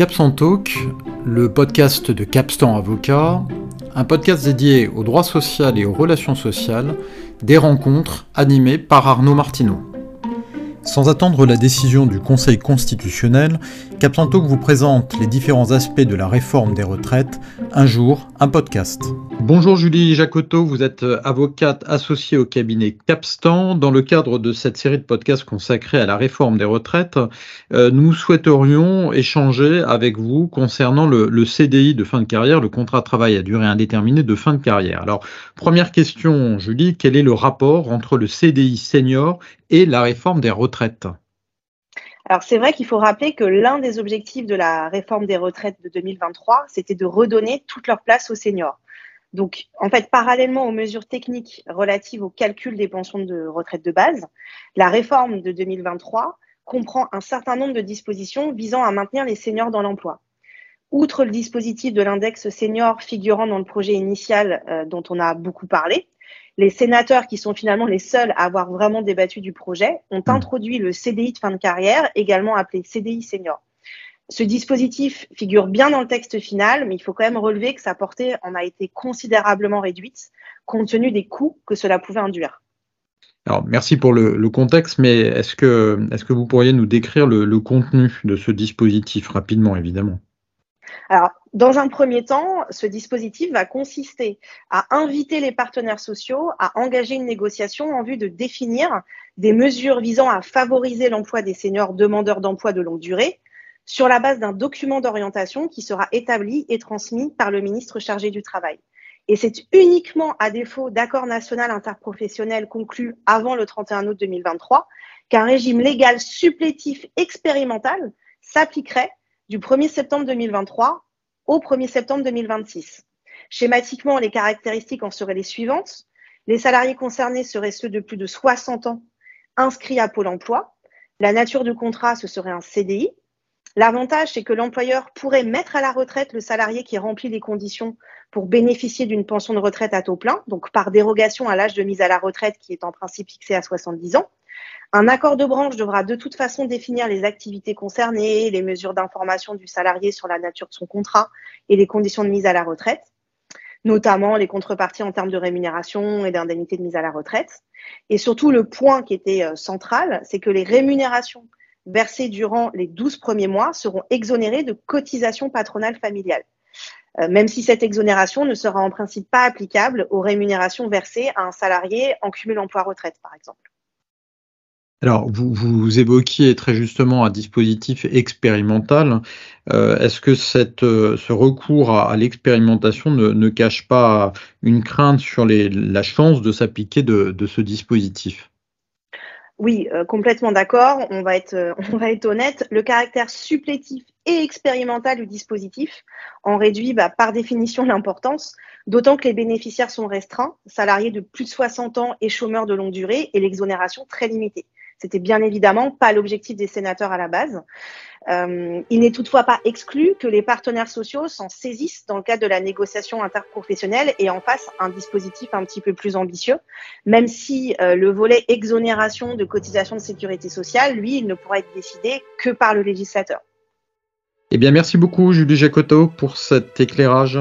Capstan Talk, le podcast de Capstan Avocat, un podcast dédié au droit social et aux relations sociales, des rencontres animées par Arnaud Martineau. Sans attendre la décision du Conseil constitutionnel, Capstan Talk vous présente les différents aspects de la réforme des retraites, un jour, un podcast. Bonjour Julie Jacotot, vous êtes euh, avocate associée au cabinet Capstan. Dans le cadre de cette série de podcasts consacrée à la réforme des retraites, euh, nous souhaiterions échanger avec vous concernant le, CDI de fin de carrière, le contrat de travail à durée indéterminée de fin de carrière. Alors, première question, Julie, quel est le rapport entre le CDI senior et la réforme des retraites? Alors c'est vrai qu'il faut rappeler que l'un des objectifs de la réforme des retraites de 2023, c'était de redonner toute leur place aux seniors. Donc, en fait, parallèlement aux mesures techniques relatives au calcul des pensions de retraite de base, la réforme de 2023 comprend un certain nombre de dispositions visant à maintenir les seniors dans l'emploi. Outre le dispositif de l'index senior figurant dans le projet initial euh, dont on a beaucoup parlé, les sénateurs, qui sont finalement les seuls à avoir vraiment débattu du projet, ont mmh. introduit le CDI de fin de carrière, également appelé CDI senior. Ce dispositif figure bien dans le texte final, mais il faut quand même relever que sa portée en a été considérablement réduite compte tenu des coûts que cela pouvait induire. Alors, merci pour le, contexte, mais est-ce que, est que, vous pourriez nous décrire le, contenu de ce dispositif rapidement, évidemment? Alors, dans un premier temps, ce dispositif va consister à inviter les partenaires sociaux à engager une négociation en vue de définir des mesures visant à favoriser l'emploi des seniors demandeurs d'emploi de longue durée, sur la base d'un document d'orientation qui sera établi et transmis par le ministre chargé du Travail. Et c'est uniquement à défaut d'accord national interprofessionnel conclu avant le 31 août 2023 qu'un régime légal supplétif expérimental s'appliquerait du 1er septembre 2023 au 1er septembre 2026. Schématiquement, les caractéristiques en seraient les suivantes. Les salariés concernés seraient ceux de plus de 60 ans inscrits à Pôle emploi. La nature du contrat, ce serait un CDI L'avantage, c'est que l'employeur pourrait mettre à la retraite le salarié qui remplit les conditions pour bénéficier d'une pension de retraite à taux plein, donc par dérogation à l'âge de mise à la retraite qui est en principe fixé à 70 ans. Un accord de branche devra de toute façon définir les activités concernées, les mesures d'information du salarié sur la nature de son contrat et les conditions de mise à la retraite, notamment les contreparties en termes de rémunération et d'indemnité de mise à la retraite. Et surtout, le point qui était euh, central, c'est que les rémunérations versés durant les 12 premiers mois seront exonérés de cotisations patronales familiales, euh, même si cette exonération ne sera en principe pas applicable aux rémunérations versées à un salarié en cumul emploi-retraite, par exemple. Alors, vous, évoquiez très justement un dispositif expérimental. Euh, est-ce que euh, ce recours à, l'expérimentation ne, cache pas une crainte sur les, la chance de s'appliquer de, ce dispositif? Oui, euh, complètement d'accord. On va être, on va être honnête. Le caractère supplétif et expérimental du dispositif en réduit bah, par définition l'importance, d'autant que les bénéficiaires sont restreints, salariés de plus de 60 ans et chômeurs de longue durée, et l'exonération très limitée. C'était bien évidemment pas l'objectif des sénateurs à la base. Euh, il n'est toutefois pas exclu que les partenaires sociaux s'en saisissent dans le cadre de la négociation interprofessionnelle et en fassent un dispositif un petit peu plus ambitieux, même si euh, le volet exonération de cotisation de sécurité sociale, lui, ne pourra être décidé que par le législateur. Eh bien, merci beaucoup, Julie Jacotot, pour cet éclairage.